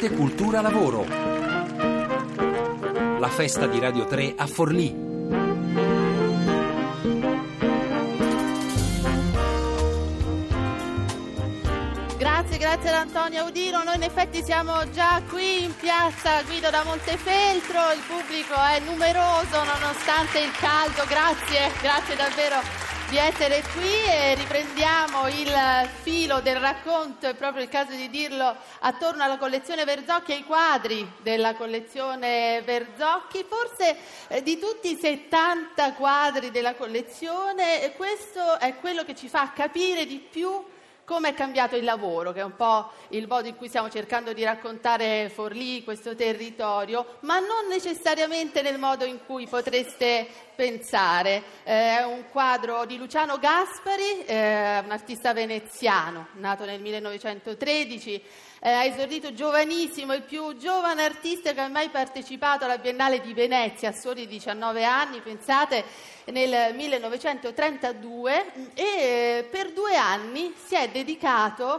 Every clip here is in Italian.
Arte, Cultura, Lavoro. La festa di Radio 3 a Forlì. Grazie, grazie ad Antonio Audino. Noi in effetti siamo già qui in piazza Guido da Montefeltro, il pubblico è numeroso nonostante il caldo. Grazie, grazie davvero di essere qui e riprendiamo il filo del racconto, è proprio il caso di dirlo, attorno alla collezione Verzocchi e ai quadri della collezione Verzocchi. Forse eh, di tutti i 70 quadri della collezione, questo è quello che ci fa capire di più come è cambiato il lavoro, che è un po' il modo in cui stiamo cercando di raccontare Forlì, questo territorio, ma non necessariamente nel modo in cui potreste pensare. Eh, è un quadro di Luciano Gaspari, eh, un artista veneziano, nato nel 1913 eh, ha esordito giovanissimo, il più giovane artista che ha mai partecipato alla Biennale di Venezia a soli 19 anni, pensate, nel 1932 e eh, per due anni si è dedicato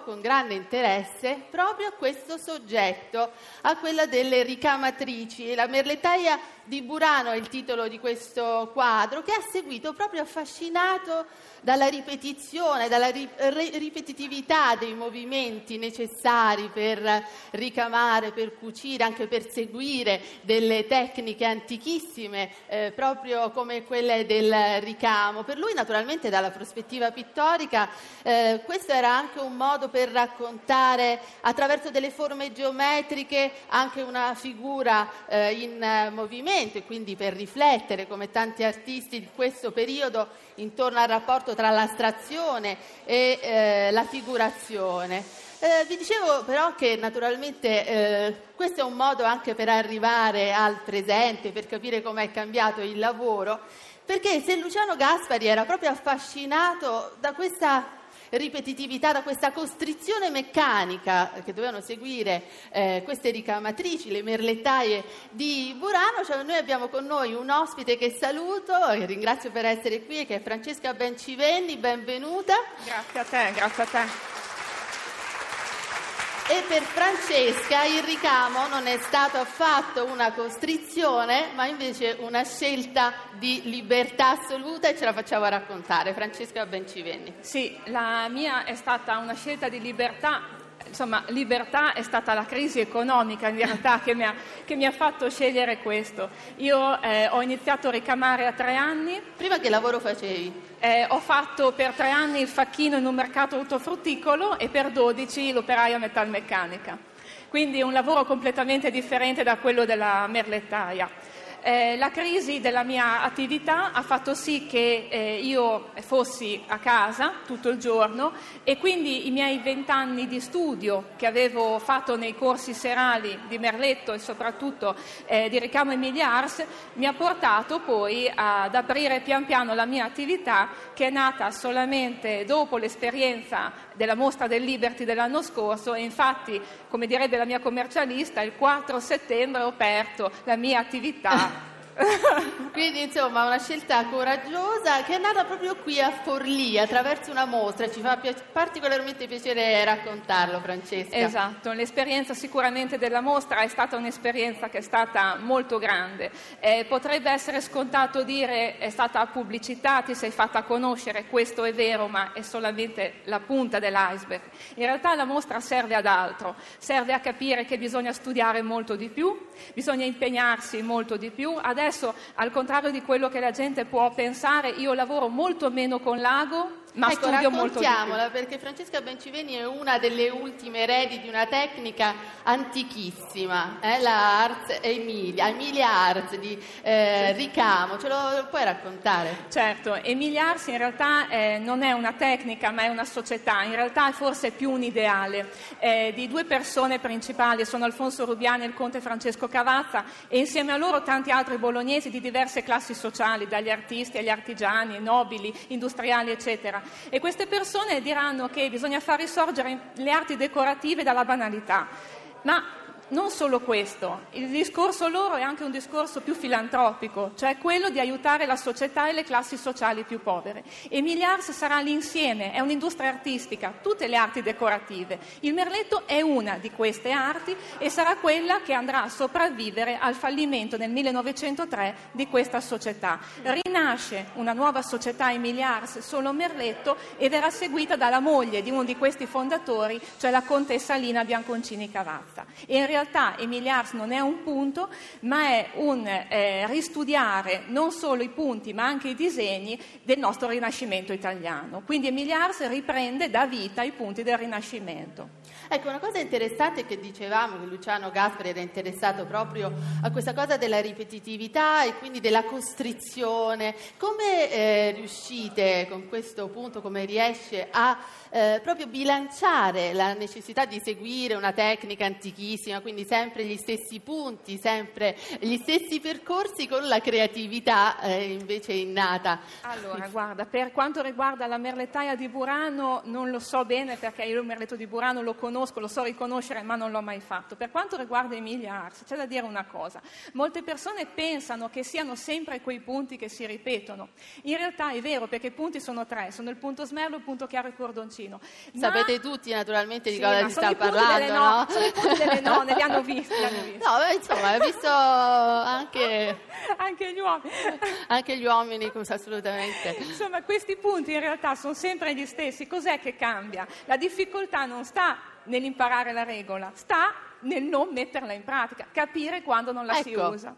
con grande interesse proprio a questo soggetto, a quella delle ricamatrici. La merlettaia di Burano è il titolo di questo quadro che ha seguito proprio affascinato dalla ripetizione, dalla ri- ripetitività dei movimenti necessari per ricamare, per cucire, anche per seguire delle tecniche antichissime, eh, proprio come quelle del ricamo. Per lui, naturalmente, dalla prospettiva pittorica, eh, questo era anche un modo per raccontare attraverso delle forme geometriche anche una figura eh, in movimento e quindi per riflettere, come tanti artisti di questo periodo, intorno al rapporto tra l'astrazione e eh, la figurazione. Eh, vi dicevo però che naturalmente eh, questo è un modo anche per arrivare al presente, per capire come è cambiato il lavoro, perché se Luciano Gaspari era proprio affascinato da questa ripetitività, da questa costrizione meccanica che dovevano seguire eh, queste ricamatrici, le merlettaie di Burano. Cioè, noi abbiamo con noi un ospite che saluto, che ringrazio per essere qui, che è Francesca Bencivenni, benvenuta. Grazie a te, grazie a te. E per Francesca il ricamo non è stato affatto una costrizione, ma invece una scelta di libertà assoluta e ce la facciamo raccontare. Francesca Bencivenni. Sì, la mia è stata una scelta di libertà insomma, libertà è stata la crisi economica in realtà che mi ha, che mi ha fatto scegliere questo. Io eh, ho iniziato a ricamare a tre anni. Prima che lavoro facevi? Eh, ho fatto per tre anni il facchino in un mercato ortofrutticolo e per dodici l'operaia metalmeccanica. Quindi un lavoro completamente differente da quello della merlettaia. Eh, la crisi della mia attività ha fatto sì che eh, io fossi a casa tutto il giorno e quindi i miei vent'anni di studio che avevo fatto nei corsi serali di Merletto e soprattutto eh, di Ricamo Emilia Ars mi ha portato poi ad aprire pian piano la mia attività che è nata solamente dopo l'esperienza della mostra del Liberty dell'anno scorso e infatti, come direbbe la mia commercialista, il 4 settembre ho aperto la mia attività Quindi insomma una scelta coraggiosa che è nata proprio qui a Forlì attraverso una mostra, ci fa pi- particolarmente piacere raccontarlo Francesca. Esatto, l'esperienza sicuramente della mostra è stata un'esperienza che è stata molto grande, eh, potrebbe essere scontato dire è stata pubblicità, ti sei fatta conoscere, questo è vero ma è solamente la punta dell'iceberg. In realtà la mostra serve ad altro, serve a capire che bisogna studiare molto di più, bisogna impegnarsi molto di più. Adesso adesso, al contrario di quello che la gente può pensare, io lavoro molto meno con l'ago ma ecco, studio molto di più. perché Francesca Benciveni è una delle ultime eredi di una tecnica antichissima, eh, la Ars Emilia, Emilia Ars di eh, Ricamo, ce lo, puoi raccontare? Certo, Emilia Ars in realtà eh, non è una tecnica ma è una società, in realtà è forse più un ideale eh, di due persone principali, sono Alfonso Rubiani e il conte Francesco Cavazza e insieme a loro tanti altri bolognesi di diverse classi sociali, dagli artisti agli artigiani, nobili, industriali eccetera. E queste persone diranno che bisogna far risorgere le arti decorative dalla banalità. Ma non solo questo, il discorso loro è anche un discorso più filantropico, cioè quello di aiutare la società e le classi sociali più povere. E Miliars sarà l'insieme, è un'industria artistica, tutte le arti decorative. Il merletto è una di queste arti e sarà quella che andrà a sopravvivere al fallimento nel 1903 di questa società. Rinasce una nuova società Emiliars solo merletto e verrà seguita dalla moglie di uno di questi fondatori, cioè la contessa Lina Bianconcini Cavazza. E in realtà Emiliars non è un punto, ma è un eh, ristudiare non solo i punti ma anche i disegni del nostro Rinascimento italiano. Quindi Emiliars riprende da vita i punti del Rinascimento. Ecco, una cosa interessante che dicevamo, che Luciano Gaspari era interessato proprio a questa cosa della ripetitività e quindi della costrizione. Come eh, riuscite con questo punto, come riesce a eh, proprio bilanciare la necessità di seguire una tecnica antichissima, quindi sempre gli stessi punti, sempre gli stessi percorsi con la creatività eh, invece innata? Allora, guarda, per quanto riguarda la merlettaia di Burano non lo so bene perché io il merletto di Burano lo conosco lo so riconoscere, ma non l'ho mai fatto. Per quanto riguarda Emilia Ars, c'è da dire una cosa. Molte persone pensano che siano sempre quei punti che si ripetono. In realtà è vero, perché i punti sono tre, sono il punto smerlo, il punto chiaro e il cordoncino. Sapete tutti naturalmente di sì, cosa si sta parlando, no? no? Sono i punti delle nonne, li hanno visti. Li hanno visti. No, beh, insomma, hai visto anche... anche gli uomini. anche gli uomini, assolutamente. Insomma, questi punti in realtà sono sempre gli stessi. Cos'è che cambia? La difficoltà non sta nell'imparare la regola, sta nel non metterla in pratica, capire quando non la ecco. si usa.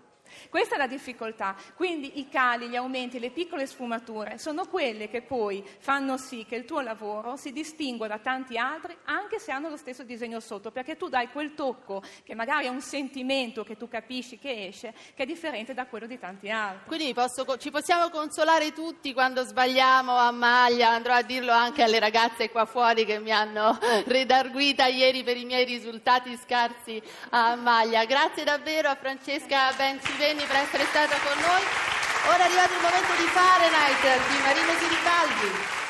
Questa è la difficoltà. Quindi i cali, gli aumenti, le piccole sfumature sono quelle che poi fanno sì che il tuo lavoro si distingua da tanti altri, anche se hanno lo stesso disegno sotto, perché tu dai quel tocco che magari è un sentimento che tu capisci che esce, che è differente da quello di tanti altri. Quindi posso, ci possiamo consolare tutti quando sbagliamo a maglia, andrò a dirlo anche alle ragazze qua fuori che mi hanno redarguita ieri per i miei risultati scarsi a maglia. Grazie davvero a Francesca Benci Benny per essere stata con noi. Ora è arrivato il momento di Fahrenheit di Marino Siribaldi.